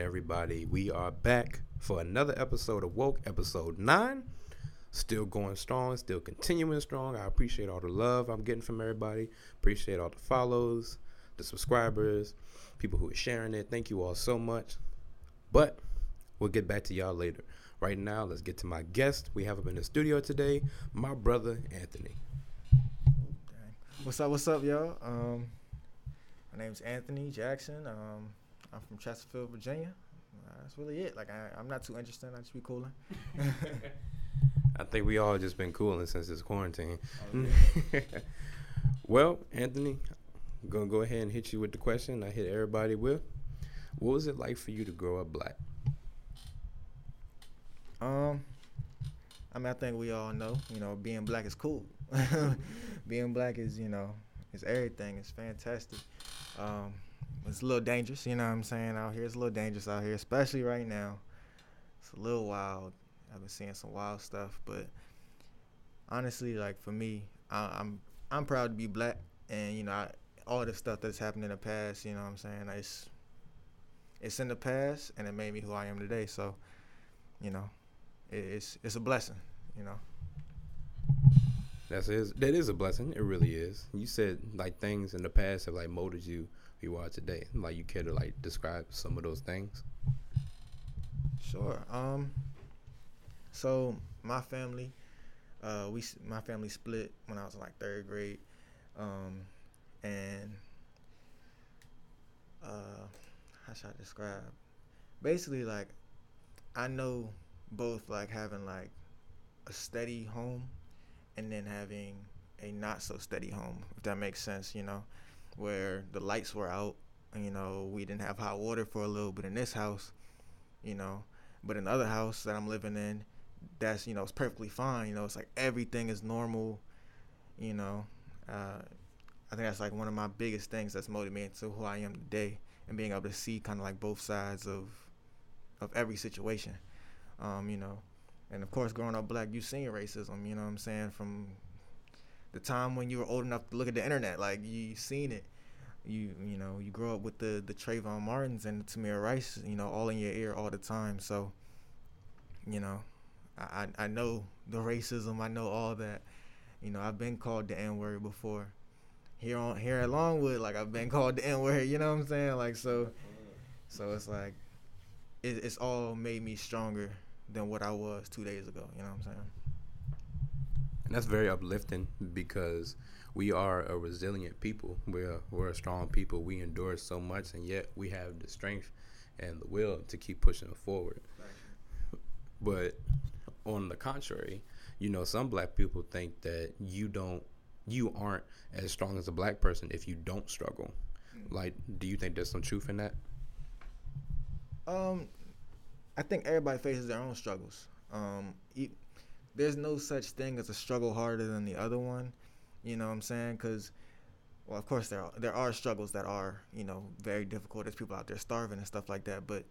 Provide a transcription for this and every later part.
everybody? We are back for another episode of Woke, episode 9. Still going strong, still continuing strong. I appreciate all the love I'm getting from everybody. Appreciate all the follows, the subscribers, people who are sharing it. Thank you all so much. But we'll get back to y'all later. Right now, let's get to my guest. We have him in the studio today, my brother Anthony. What's up? What's up, y'all? Um, my name's Anthony Jackson. Um, I'm from Chesterfield, Virginia. Uh, that's really it. Like I, I'm not too interested. I just be cooling. I think we all just been cooling since this quarantine. Oh, well, Anthony, I'm gonna go ahead and hit you with the question I hit everybody with. What was it like for you to grow up black? Um, I mean, I think we all know, you know, being black is cool. being black is, you know, is everything. It's fantastic. Um, it's a little dangerous, you know what I'm saying? Out here, it's a little dangerous out here, especially right now. It's a little wild. I've been seeing some wild stuff, but honestly, like for me, I, I'm I'm proud to be black, and you know, I, all the stuff that's happened in the past, you know what I'm saying? It's it's in the past, and it made me who I am today. So, you know, it, it's it's a blessing, you know. That's is that is a blessing. It really is. You said like things in the past have like molded you who you are today. Like you care to like describe some of those things? Sure. Um. So my family, uh, we my family split when I was in like third grade, um, and uh, how should I describe? Basically, like I know both like having like a steady home, and then having a not so steady home, if that makes sense. You know, where the lights were out, you know, we didn't have hot water for a little bit in this house, you know, but in the other house that I'm living in, that's you know it's perfectly fine. You know, it's like everything is normal. You know, uh, I think that's like one of my biggest things that's motivated me to who I am today, and being able to see kind of like both sides of of every situation. Um, you know, and of course, growing up black, you've seen racism. You know what I'm saying from the time when you were old enough to look at the internet, like you seen it. You you know you grow up with the the Trayvon Martins and the Tamir Rice, you know, all in your ear all the time. So, you know, I I know the racism. I know all that. You know, I've been called the N word before. Here on here at Longwood, like I've been called the N word. You know what I'm saying? Like so, so it's like it, it's all made me stronger than what I was two days ago. You know what I'm saying? And that's very uplifting because we are a resilient people. We're we're a strong people. We endure so much, and yet we have the strength and the will to keep pushing forward. But on the contrary, you know, some black people think that you don't, you aren't as strong as a black person if you don't struggle. Like, do you think there's some truth in that? Um, I think everybody faces their own struggles. Um, there's no such thing as a struggle harder than the other one. You know what I'm saying? Because, well, of course there are, there are struggles that are you know very difficult. There's people out there starving and stuff like that. But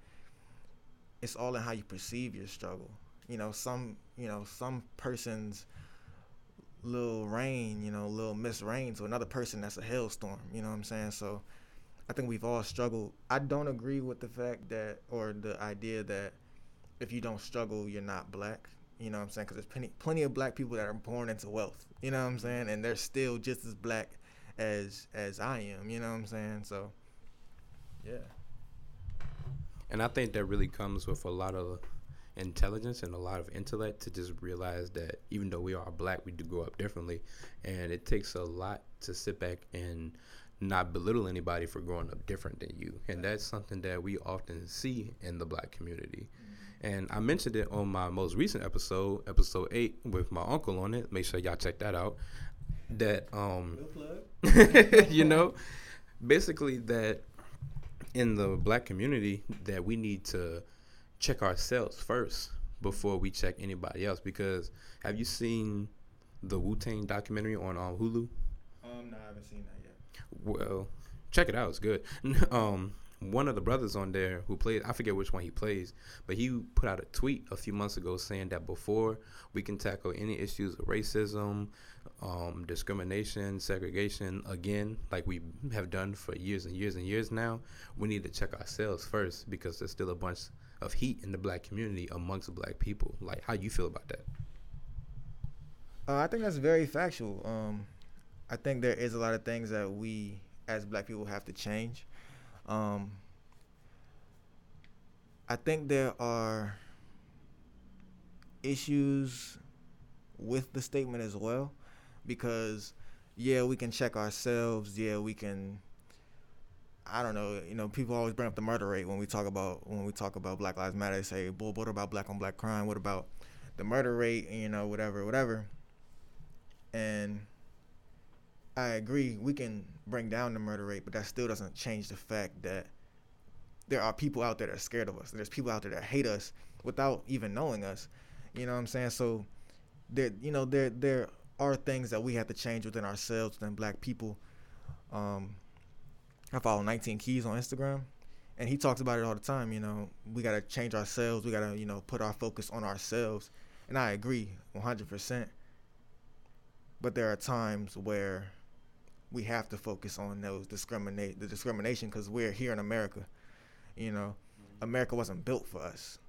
it's all in how you perceive your struggle. You know, some you know some person's little rain, you know, little miss rain to another person that's a hailstorm. You know what I'm saying? So I think we've all struggled. I don't agree with the fact that or the idea that if you don't struggle, you're not black. You know what I'm saying? Because there's plenty, plenty of black people that are born into wealth. You know what I'm saying? And they're still just as black as as I am. You know what I'm saying? So, yeah. And I think that really comes with a lot of intelligence and a lot of intellect to just realize that even though we are black, we do grow up differently. And it takes a lot to sit back and not belittle anybody for growing up different than you. And that's something that we often see in the black community. And I mentioned it on my most recent episode, episode eight, with my uncle on it. Make sure y'all check that out. That um you know, basically that in the black community that we need to check ourselves first before we check anybody else. Because have you seen the Wu Tang documentary on um, Hulu? Um, no, I haven't seen that. Well, check it out. It's good. um, one of the brothers on there who plays I forget which one he plays, but he put out a tweet a few months ago saying that before we can tackle any issues of racism, um, discrimination, segregation again, like we have done for years and years and years now, we need to check ourselves first because there's still a bunch of heat in the black community amongst black people. Like, how you feel about that? Uh, I think that's very factual. Um, I think there is a lot of things that we as black people have to change. Um, I think there are issues with the statement as well because yeah, we can check ourselves. Yeah, we can. I don't know. You know, people always bring up the murder rate when we talk about when we talk about Black Lives Matter. They say, "Well, what about black on black crime? What about the murder rate? You know, whatever, whatever." And I agree, we can bring down the murder rate, but that still doesn't change the fact that there are people out there that are scared of us. There's people out there that hate us without even knowing us. You know what I'm saying? So there, you know, there there are things that we have to change within ourselves, within Black people. Um, I follow 19 Keys on Instagram, and he talks about it all the time. You know, we gotta change ourselves. We gotta, you know, put our focus on ourselves. And I agree, 100 percent but there are times where we have to focus on those discriminate the discrimination because we're here in America. You know. America wasn't built for us,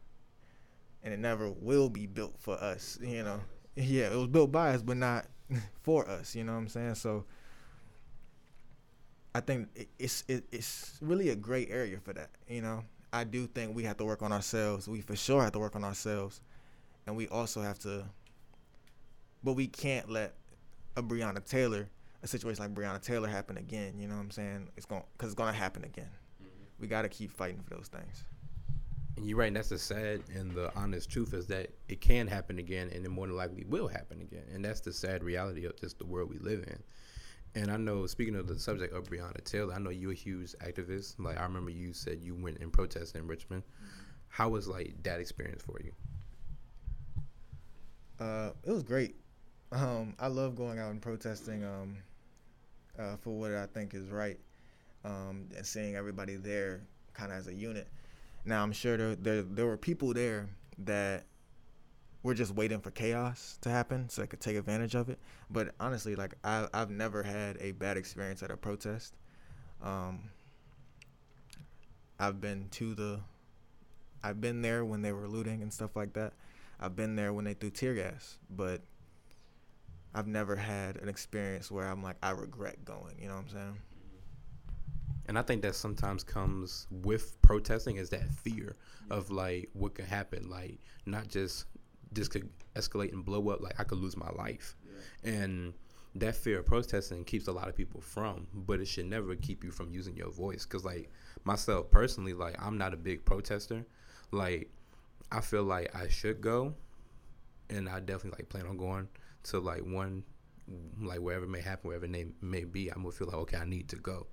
and it never will be built for us. You know, yeah, it was built by us, but not for us. You know what I'm saying? So I think it's it, it's really a great area for that. You know, I do think we have to work on ourselves. We for sure have to work on ourselves, and we also have to. But we can't let a Breonna Taylor, a situation like Breonna Taylor happen again. You know what I'm saying? It's going because it's going to happen again. Mm-hmm. We got to keep fighting for those things. And you're right. And that's the sad and the honest truth is that it can happen again, and it more than likely will happen again. And that's the sad reality of just the world we live in. And I know, speaking of the subject of Breonna Taylor, I know you're a huge activist. Like I remember you said you went and protested in Richmond. How was like that experience for you? Uh, it was great. Um, I love going out and protesting um, uh, for what I think is right, um, and seeing everybody there kind of as a unit. Now I'm sure there, there there were people there that were just waiting for chaos to happen so they could take advantage of it. But honestly, like I I've never had a bad experience at a protest. Um, I've been to the I've been there when they were looting and stuff like that. I've been there when they threw tear gas, but I've never had an experience where I'm like I regret going. You know what I'm saying? And I think that sometimes comes with protesting is that fear of like what could happen, like not just this could escalate and blow up, like I could lose my life, yeah. and that fear of protesting keeps a lot of people from, but it should never keep you from using your voice. Cause like myself personally, like I'm not a big protester. Like I feel like I should go, and I definitely like plan on going to like one like wherever it may happen, wherever it may be, I'm gonna feel like okay, I need to go.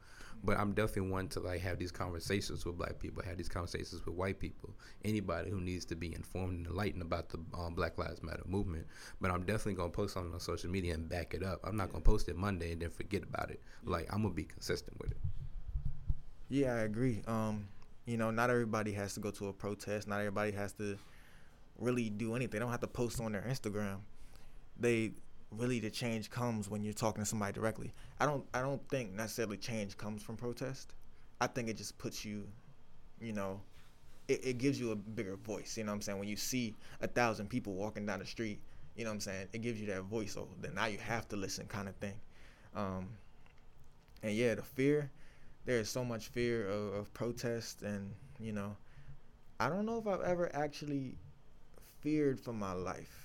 But I'm definitely one to like have these conversations with black people, have these conversations with white people, anybody who needs to be informed and enlightened about the um, Black Lives Matter movement. But I'm definitely gonna post something on social media and back it up. I'm not gonna post it Monday and then forget about it. Like I'm gonna be consistent with it. Yeah, I agree. Um, you know, not everybody has to go to a protest. Not everybody has to really do anything. They don't have to post on their Instagram they really the change comes when you're talking to somebody directly. I don't I don't think necessarily change comes from protest. I think it just puts you, you know, it, it gives you a bigger voice. You know what I'm saying? When you see a thousand people walking down the street, you know what I'm saying? It gives you that voice. So then now you have to listen, kind of thing. Um, and yeah, the fear. There is so much fear of, of protest, and you know, I don't know if I've ever actually feared for my life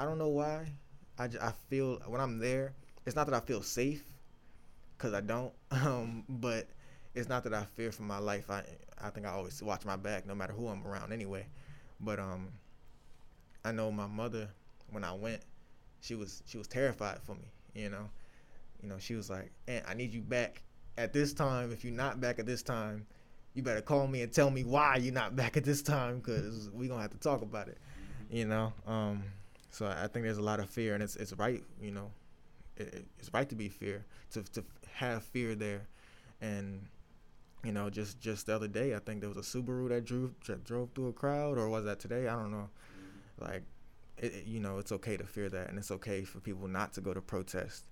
I don't know why. I, I feel when I'm there, it's not that I feel safe, cause I don't. Um, but it's not that I fear for my life. I I think I always watch my back, no matter who I'm around, anyway. But um, I know my mother when I went, she was she was terrified for me. You know, you know she was like, "And I need you back at this time. If you're not back at this time, you better call me and tell me why you're not back at this time, cause we gonna have to talk about it." You know. Um, so I think there's a lot of fear, and it's it's right, you know, it, it's right to be fear to to have fear there, and you know, just just the other day, I think there was a Subaru that drove that drove through a crowd, or was that today? I don't know. Like, it, it- you know, it's okay to fear that, and it's okay for people not to go to protest,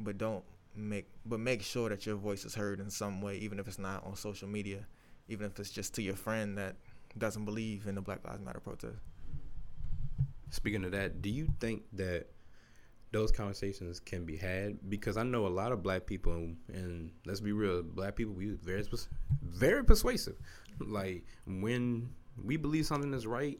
but don't make but make sure that your voice is heard in some way, even if it's not on social media, even if it's just to your friend that doesn't believe in the Black Lives Matter protest. Speaking of that, do you think that those conversations can be had? Because I know a lot of black people, and, let's be real, black people we very very persuasive. Like when we believe something is right,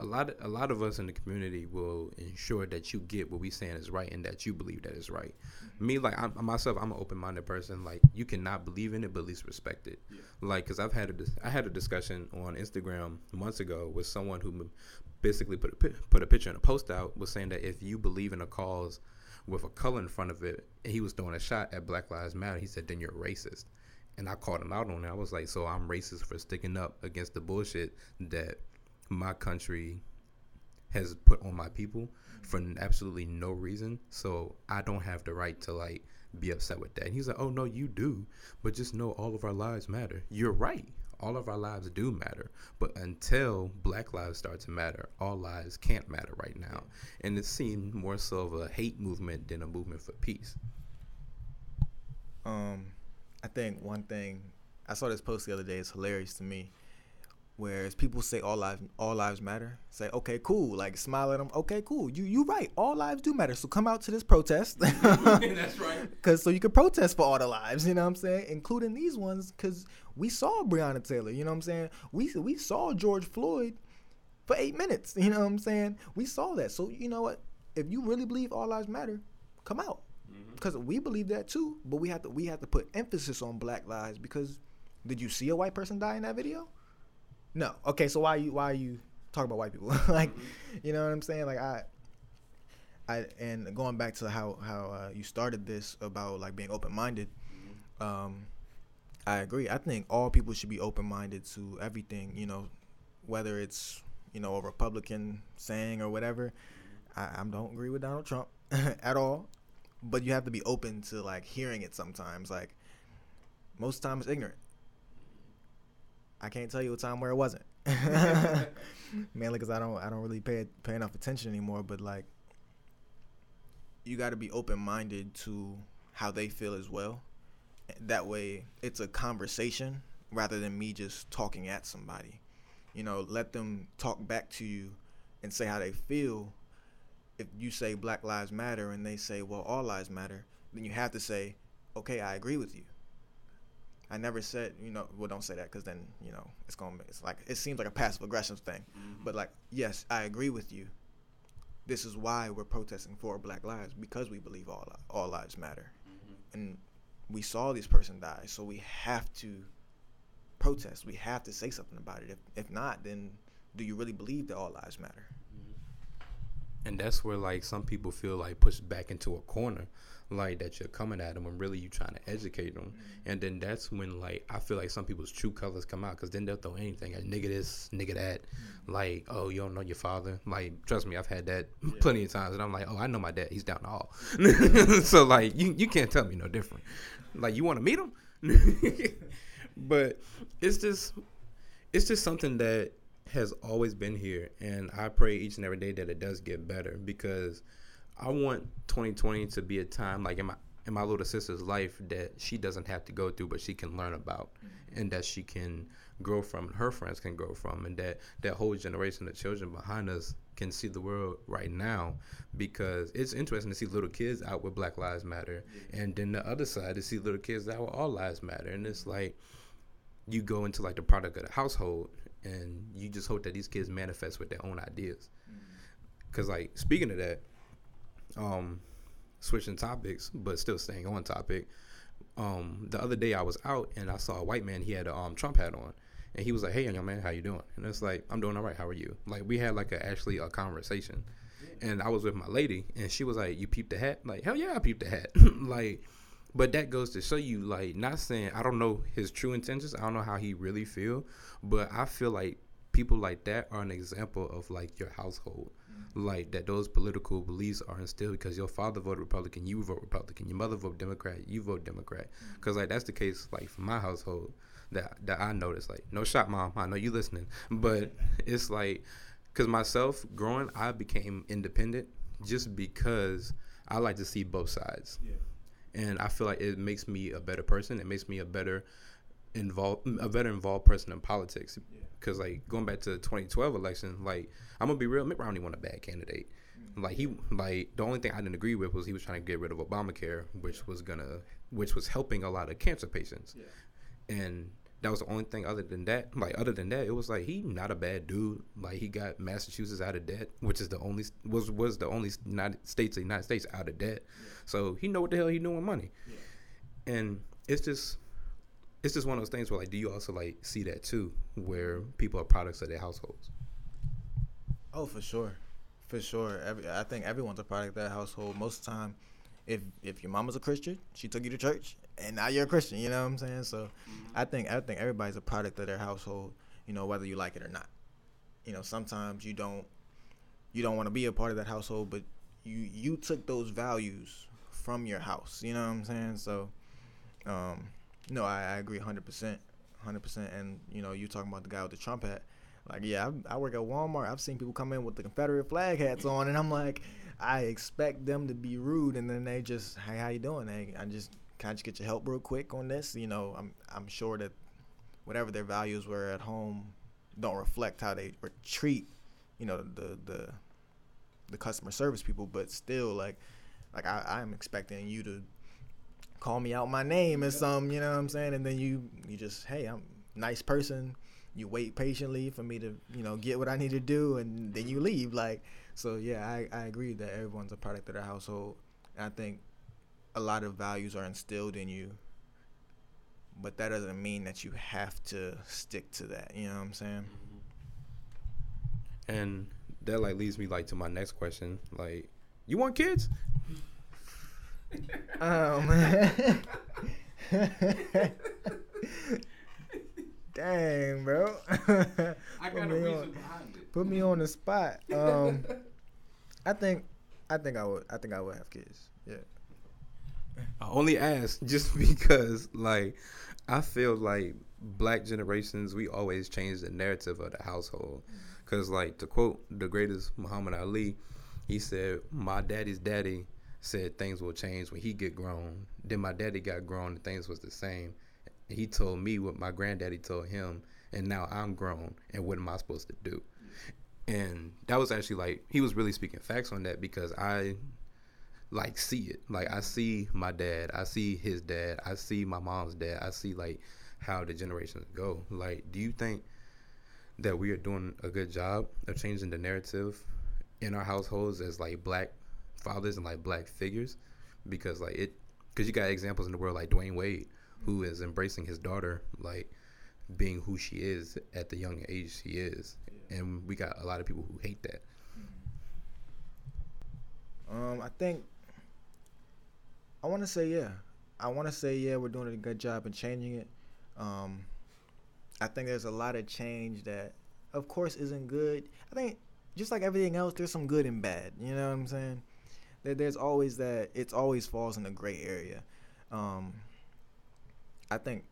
a lot of, a lot of us in the community will ensure that you get what we saying is right and that you believe that is right. Mm-hmm. Me, like I'm, myself, I'm an open minded person. Like you cannot believe in it, but at least respect it. Like, cause I've had a dis- I had a discussion on Instagram months ago with someone who basically put a put a picture and a post out was saying that if you believe in a cause with a color in front of it, and he was throwing a shot at Black Lives Matter, he said then you're racist. And I called him out on it. I was like, so I'm racist for sticking up against the bullshit that my country has put on my people for absolutely no reason. So I don't have the right to like be upset with that. And he's like, oh no, you do. But just know all of our lives matter. You're right. All of our lives do matter. But until black lives start to matter, all lives can't matter right now. And it seemed more so of a hate movement than a movement for peace. Um, I think one thing I saw this post the other day is hilarious to me. Whereas people say all lives all lives matter, say okay, cool, like smile at them. Okay, cool, you you right, all lives do matter. So come out to this protest, That's right. cause so you can protest for all the lives. You know what I'm saying, including these ones, cause we saw Breonna Taylor. You know what I'm saying. We we saw George Floyd for eight minutes. You know what I'm saying. We saw that. So you know what? If you really believe all lives matter, come out mm-hmm. because we believe that too. But we have to we have to put emphasis on Black lives because did you see a white person die in that video? No. Okay, so why you why are you talking about white people? like, you know what I'm saying? Like I. I, and going back to how how uh, you started this about like being open minded, um, I agree. I think all people should be open minded to everything. You know, whether it's you know a Republican saying or whatever. I, I don't agree with Donald Trump at all, but you have to be open to like hearing it sometimes. Like most times, ignorant. I can't tell you a time where it wasn't. Mainly because I don't I don't really pay pay enough attention anymore. But like, you got to be open minded to how they feel as well. That way, it's a conversation rather than me just talking at somebody. You know, let them talk back to you and say how they feel. If you say Black Lives Matter and they say, well, all lives matter, then you have to say, okay, I agree with you. I never said, you know, well, don't say that because then, you know, it's going to, be it's like, it seems like a passive aggressive thing. Mm-hmm. But like, yes, I agree with you. This is why we're protesting for Black lives because we believe all, all lives matter. Mm-hmm. And we saw this person die, so we have to protest. We have to say something about it. If, if not, then do you really believe that all lives matter? Mm-hmm. And that's where like some people feel like pushed back into a corner, like that you're coming at them when really you're trying to educate them. Mm-hmm. And then that's when like I feel like some people's true colors come out because then they'll throw anything at nigga this, nigga that, mm-hmm. like oh you don't know your father. Like trust me, I've had that plenty of times, and I'm like oh I know my dad, he's down the hall. Mm-hmm. so like you you can't tell me no different. Like you want to meet him, but it's just it's just something that has always been here. And I pray each and every day that it does get better because I want 2020 to be a time like in my in my little sister's life that she doesn't have to go through but she can learn about mm-hmm. and that she can grow from and her friends can grow from and that that whole generation of children behind us can see the world right now because it's interesting to see little kids out with black lives matter and then the other side to see little kids out with all lives matter. And it's like you go into like the product of the household and you just hope that these kids manifest with their own ideas. Mm-hmm. Because like speaking of that um switching topics but still staying on topic. Um the other day i was out and i saw a white man he had a um trump hat on. And he was like hey young man how you doing? And it's like i'm doing all right. How are you? Like we had like a actually a conversation. And i was with my lady and she was like you peeped the hat? Like hell yeah i peeped the hat. Like but that goes to show you like not saying i don't know his true intentions i don't know how he really feel but i feel like people like that are an example of like your household. Like that those political beliefs are instilled because your father voted Republican, you vote Republican, your mother vote Democrat, you vote Democrat. Because mm-hmm. like that's the case like for my household that that I noticed. Like no shot, mom. I know you listening, but it's like because myself growing, I became independent just because I like to see both sides. Yeah. And I feel like it makes me a better person. It makes me a better involved, a better involved person in politics. Because like going back to the 2012 election, like I'm gonna be real, Mitt Romney wasn't a bad candidate. Mm-hmm. Like he, like the only thing I didn't agree with was he was trying to get rid of Obamacare, which was gonna, which was helping a lot of cancer patients. Yeah. And that was the only thing other than that like other than that it was like he not a bad dude like he got massachusetts out of debt which is the only was was the only united states the united states out of debt yeah. so he know what the hell he doing with money yeah. and it's just it's just one of those things where like do you also like see that too where people are products of their households oh for sure for sure Every, i think everyone's a product of their household most of the time if if your mama's a christian she took you to church and now you're a Christian. You know what I'm saying? So. I think I think everybody's a product of their household. You know, whether you like it or not. You know, sometimes you don't you don't want to be a part of that household, but you you took those values from your house. You know what I'm saying? So, um, no, I, I agree 100 percent, 100 percent. And you know, you talking about the guy with the Trump hat. Like, yeah, I, I work at Walmart. I've seen people come in with the Confederate flag hats on, and I'm like, I expect them to be rude, and then they just, hey, how you doing? Hey, I just can I just get your help real quick on this? You know, I'm I'm sure that whatever their values were at home don't reflect how they treat, you know, the the the customer service people. But still, like like I, I'm expecting you to call me out my name and some, you know what I'm saying? And then you you just hey, I'm nice person. You wait patiently for me to you know get what I need to do, and then you leave. Like so, yeah, I I agree that everyone's a product of their household. And I think a lot of values are instilled in you but that doesn't mean that you have to stick to that you know what i'm saying and that like leads me like to my next question like you want kids um dang bro. I got a reason on, behind it. put me on the spot. Um i think i think i would i think i would have kids yeah. I only ask just because, like, I feel like black generations, we always change the narrative of the household. Because, like, to quote the greatest Muhammad Ali, he said, My daddy's daddy said things will change when he get grown. Then my daddy got grown and things was the same. He told me what my granddaddy told him, and now I'm grown, and what am I supposed to do? And that was actually like he was really speaking facts on that because I like see it. Like I see my dad, I see his dad, I see my mom's dad, I see like how the generations go. Like, do you think that we are doing a good job of changing the narrative in our households as like black fathers and like black figures? Because like it, because you got examples in the world like Dwyane Wade, who is embracing his daughter like being who she is at the young age she is, and we got a lot of people who hate that. Um, I think I want to say yeah. I want to say yeah. We're doing a good job in changing it. Um, I think there's a lot of change that, of course, isn't good. I think just like everything else, there's some good and bad. You know what I'm saying? There, there's always that. It's always falls in the gray area. Um, I think,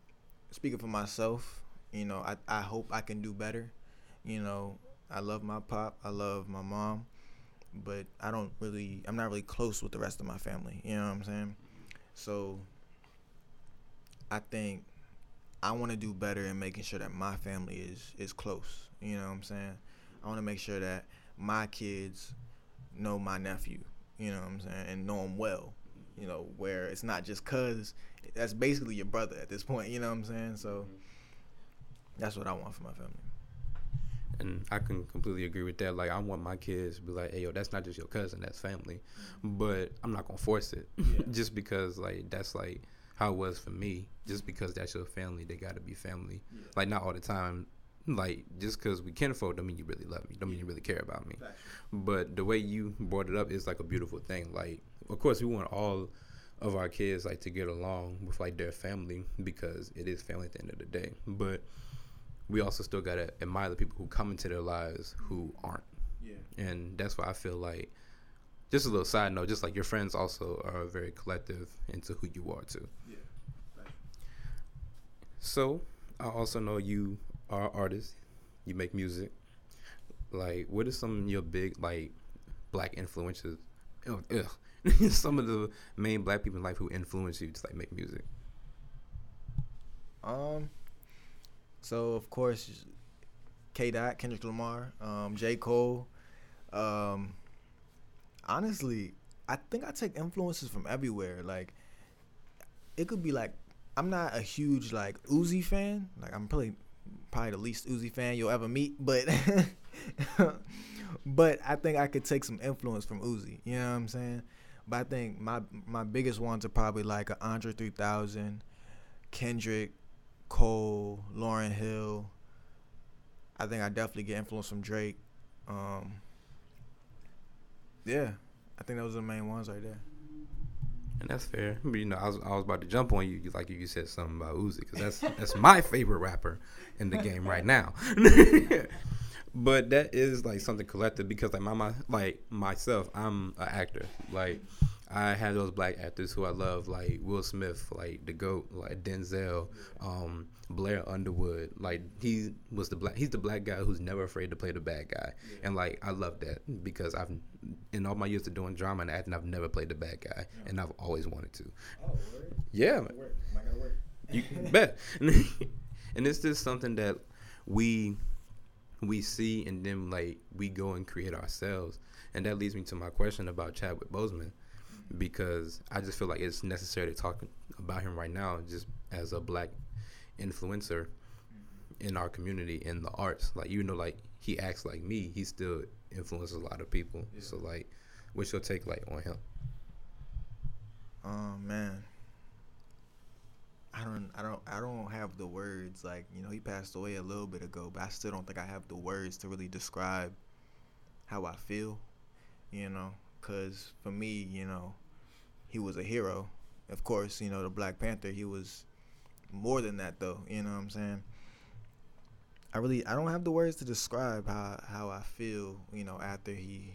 speaking for myself, you know, I, I hope I can do better. You know, I love my pop. I love my mom but I don't really I'm not really close with the rest of my family. You know what I'm saying? So I think I want to do better in making sure that my family is is close. You know what I'm saying? I want to make sure that my kids know my nephew. You know what I'm saying? And know him well. You know, where it's not just cuz that's basically your brother at this point, you know what I'm saying? So mm-hmm. that's what I want for my family and I can completely agree with that. Like, I want my kids to be like, "Hey, yo, that's not just your cousin, that's family." Mm-hmm. But I'm not gonna force it, yeah. just because like that's like how it was for me. Just because that's your family, they gotta be family. Yeah. Like, not all the time. Like, just because we can afford, don't mean you really love me. Don't mean you really care about me. But the way you brought it up is like a beautiful thing. Like, of course, we want all of our kids like to get along with like their family because it is family at the end of the day. But we also still gotta admire the people who come into their lives who aren't. Yeah. And that's why I feel like, just a little side note, just like your friends also are very collective into who you are too. Yeah. So I also know you are an artist. You make music. Like, what are some of your big like black influences? Ugh. some of the main black people in life who influence you to like make music. Um. So of course, K. Dot, Kendrick Lamar, um, J. Cole. Um. Honestly, I think I take influences from everywhere. Like, it could be like I'm not a huge like Uzi fan. Like I'm probably probably the least Uzi fan you'll ever meet, but but I think I could take some influence from Uzi. You know what I'm saying? But I think my my biggest ones are probably like Andre 3000, Kendrick, Cole, Lauryn Hill. I think I definitely get influence from Drake. Um, yeah, I think those are the main ones right there. And that's fair. But, you know, I was, I was about to jump on you, like you said something about Uzi, because that's that's my favorite rapper in the game right now. but that is like something collective because like my, my like myself, I'm an actor. Like I have those black actors who I love, like Will Smith, like the goat, like Denzel, um, Blair Underwood. Like he was the black, he's the black guy who's never afraid to play the bad guy, yeah. and like I love that because I've in all my years of doing drama and acting, I've never played the bad guy, yeah. and I've always wanted to. Oh, yeah, man. Work. Gotta work. You bet. and it's just something that we we see, and then like we go and create ourselves, and that leads me to my question about Chadwick Boseman because I just feel like it's necessary to talk about him right now, just as a black influencer in our community in the arts. Like you know, like he acts like me, he still influences a lot of people. Yeah. So like, what's your take like on him? Oh man, I don't, I don't, I don't have the words. Like you know, he passed away a little bit ago, but I still don't think I have the words to really describe how I feel. You know, because for me, you know, he was a hero. Of course, you know, the Black Panther, he was more than that though, you know what I'm saying? I really I don't have the words to describe how how I feel, you know, after he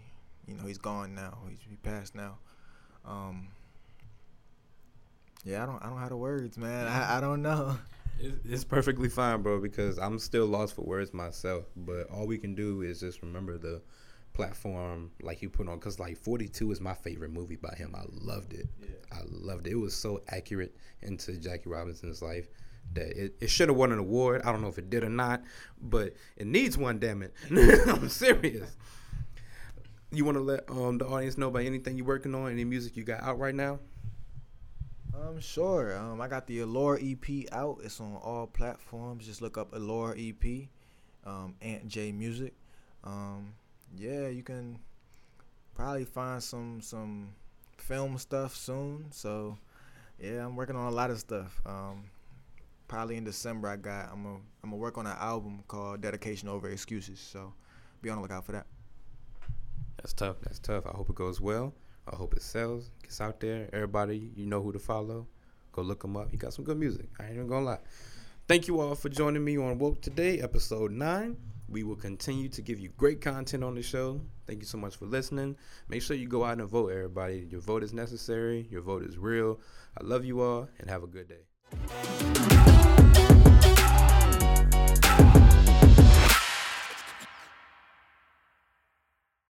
you know, he's gone now. He's he passed now. Um Yeah, I don't I don't have the words, man. I, I don't know. It's, it's perfectly fine, bro, because I'm still lost for words myself. But all we can do is just remember the platform like he put on because like 42 is my favorite movie by him. I loved it. Yeah. i loved it. It was so accurate into jackie robinson's life that it, it should have won an award. I don't know if it did or not but it needs one damn it. I'm serious. You want to let um, the audience know about anything you're working on any music you got out right now? Um sure. Um i got the allure ep out. It's on all platforms. Just look up allure ep um Ant J music. Um yeah, you can probably find some some film stuff soon. So yeah, I'm working on a lot of stuff. Um, probably in December, I got I'm gonna I'm gonna work on an album called Dedication Over Excuses. So be on the lookout for that. That's tough. That's tough. I hope it goes well. I hope it sells, gets out there. Everybody, you know who to follow. Go look him up. He got some good music. I ain't even gonna lie. Thank you all for joining me on Woke Today, episode nine. We will continue to give you great content on the show. Thank you so much for listening. Make sure you go out and vote, everybody. Your vote is necessary, your vote is real. I love you all, and have a good day.